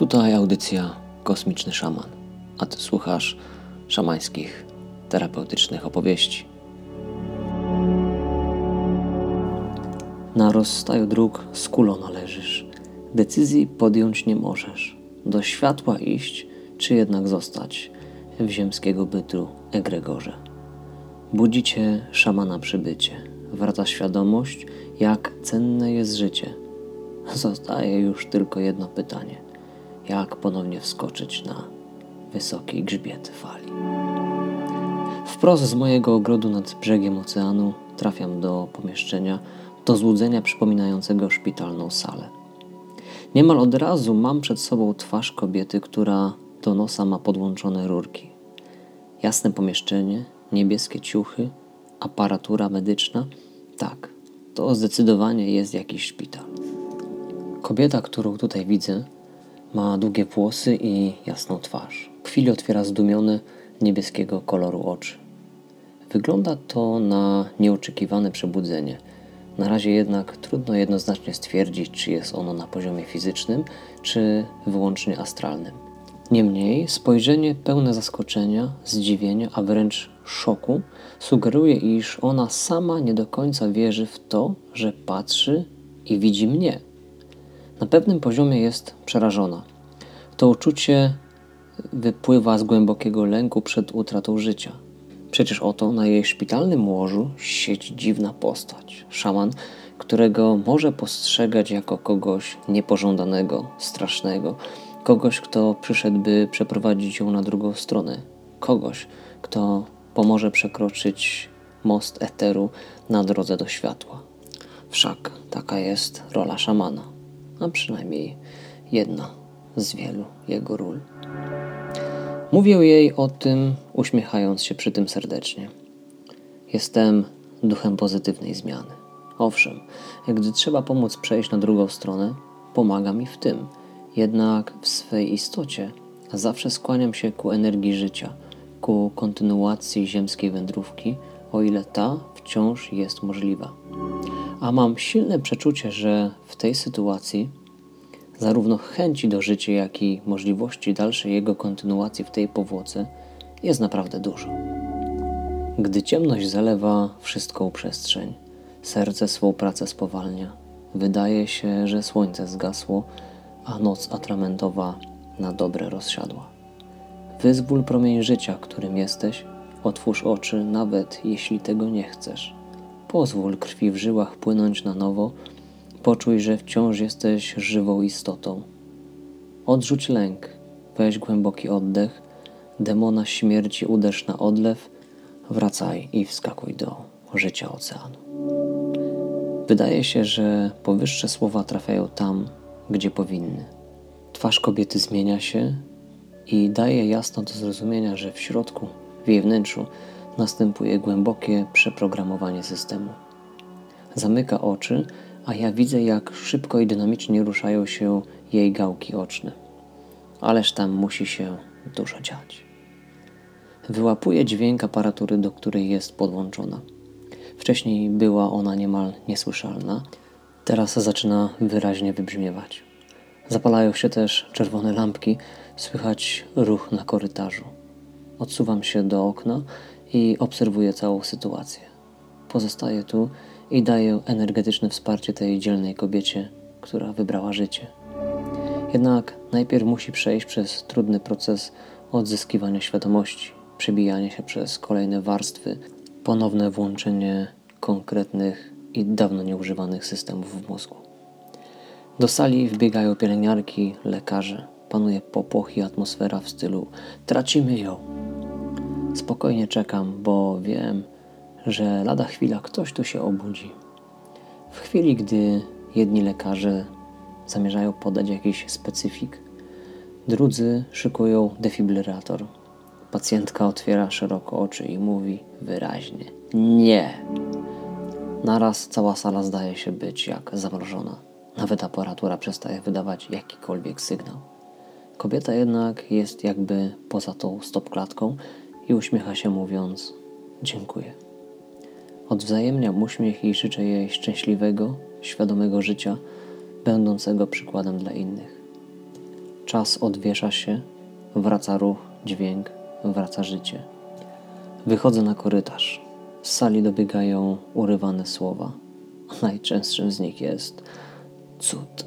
Tutaj audycja Kosmiczny Szaman, a ty słuchasz szamańskich, terapeutycznych opowieści. Na rozstaju dróg z kulą należysz. Decyzji podjąć nie możesz. Do światła iść, czy jednak zostać w ziemskiego bytu egregorze. Budzi cię szamana przybycie. Wraca świadomość, jak cenne jest życie. Zostaje już tylko jedno pytanie. Jak ponownie wskoczyć na wysoki grzbiet fali? Wprost z mojego ogrodu nad brzegiem oceanu trafiam do pomieszczenia, do złudzenia przypominającego szpitalną salę. Niemal od razu mam przed sobą twarz kobiety, która do nosa ma podłączone rurki. Jasne pomieszczenie, niebieskie ciuchy, aparatura medyczna. Tak, to zdecydowanie jest jakiś szpital. Kobieta, którą tutaj widzę, ma długie włosy i jasną twarz. W chwili otwiera zdumione, niebieskiego koloru oczy. Wygląda to na nieoczekiwane przebudzenie. Na razie jednak trudno jednoznacznie stwierdzić, czy jest ono na poziomie fizycznym, czy wyłącznie astralnym. Niemniej spojrzenie pełne zaskoczenia, zdziwienia, a wręcz szoku sugeruje, iż ona sama nie do końca wierzy w to, że patrzy i widzi mnie. Na pewnym poziomie jest przerażona. To uczucie wypływa z głębokiego lęku przed utratą życia. Przecież oto na jej szpitalnym łożu siedzi dziwna postać. Szaman, którego może postrzegać jako kogoś niepożądanego, strasznego, kogoś, kto przyszedł, by przeprowadzić ją na drugą stronę, kogoś, kto pomoże przekroczyć most eteru na drodze do światła. Wszak taka jest rola szamana, a przynajmniej jedna z wielu jego ról. Mówię jej o tym, uśmiechając się przy tym serdecznie. Jestem duchem pozytywnej zmiany. Owszem, gdy trzeba pomóc przejść na drugą stronę, pomaga mi w tym. Jednak w swej istocie zawsze skłaniam się ku energii życia, ku kontynuacji ziemskiej wędrówki, o ile ta wciąż jest możliwa. A mam silne przeczucie, że w tej sytuacji zarówno chęci do życia, jak i możliwości dalszej jego kontynuacji w tej powłoce jest naprawdę dużo. Gdy ciemność zalewa wszystką przestrzeń, serce swą pracę spowalnia, wydaje się, że słońce zgasło, a noc atramentowa na dobre rozsiadła. Wyzwól promień życia, którym jesteś, otwórz oczy, nawet jeśli tego nie chcesz. Pozwól krwi w żyłach płynąć na nowo, Poczuj, że wciąż jesteś żywą istotą. Odrzuć lęk, weź głęboki oddech, demona śmierci uderz na odlew, wracaj i wskakuj do życia oceanu. Wydaje się, że powyższe słowa trafiają tam, gdzie powinny. Twarz kobiety zmienia się i daje jasno do zrozumienia, że w środku, w jej wnętrzu, następuje głębokie przeprogramowanie systemu. Zamyka oczy a ja widzę, jak szybko i dynamicznie ruszają się jej gałki oczne. Ależ tam musi się dużo dziać. Wyłapuje dźwięk aparatury, do której jest podłączona. Wcześniej była ona niemal niesłyszalna, teraz zaczyna wyraźnie wybrzmiewać. Zapalają się też czerwone lampki, słychać ruch na korytarzu. Odsuwam się do okna i obserwuję całą sytuację. Pozostaję tu i daję energetyczne wsparcie tej dzielnej kobiecie, która wybrała życie. Jednak najpierw musi przejść przez trudny proces odzyskiwania świadomości, przebijanie się przez kolejne warstwy, ponowne włączenie konkretnych i dawno nieużywanych systemów w mózgu. Do sali wbiegają pielęgniarki, lekarze. Panuje popłoch i atmosfera w stylu tracimy ją. Spokojnie czekam, bo wiem, że lada chwila ktoś tu się obudzi. W chwili, gdy jedni lekarze zamierzają podać jakiś specyfik, drudzy szykują defibrylator. Pacjentka otwiera szeroko oczy i mówi wyraźnie: Nie! Naraz cała sala zdaje się być jak zamrożona. Nawet aparatura przestaje wydawać jakikolwiek sygnał. Kobieta jednak jest jakby poza tą stopklatką i uśmiecha się mówiąc: Dziękuję. Odwzajemniam uśmiech i życzę jej szczęśliwego, świadomego życia, będącego przykładem dla innych. Czas odwiesza się, wraca ruch, dźwięk, wraca życie. Wychodzę na korytarz. Z sali dobiegają urywane słowa. Najczęstszym z nich jest cud.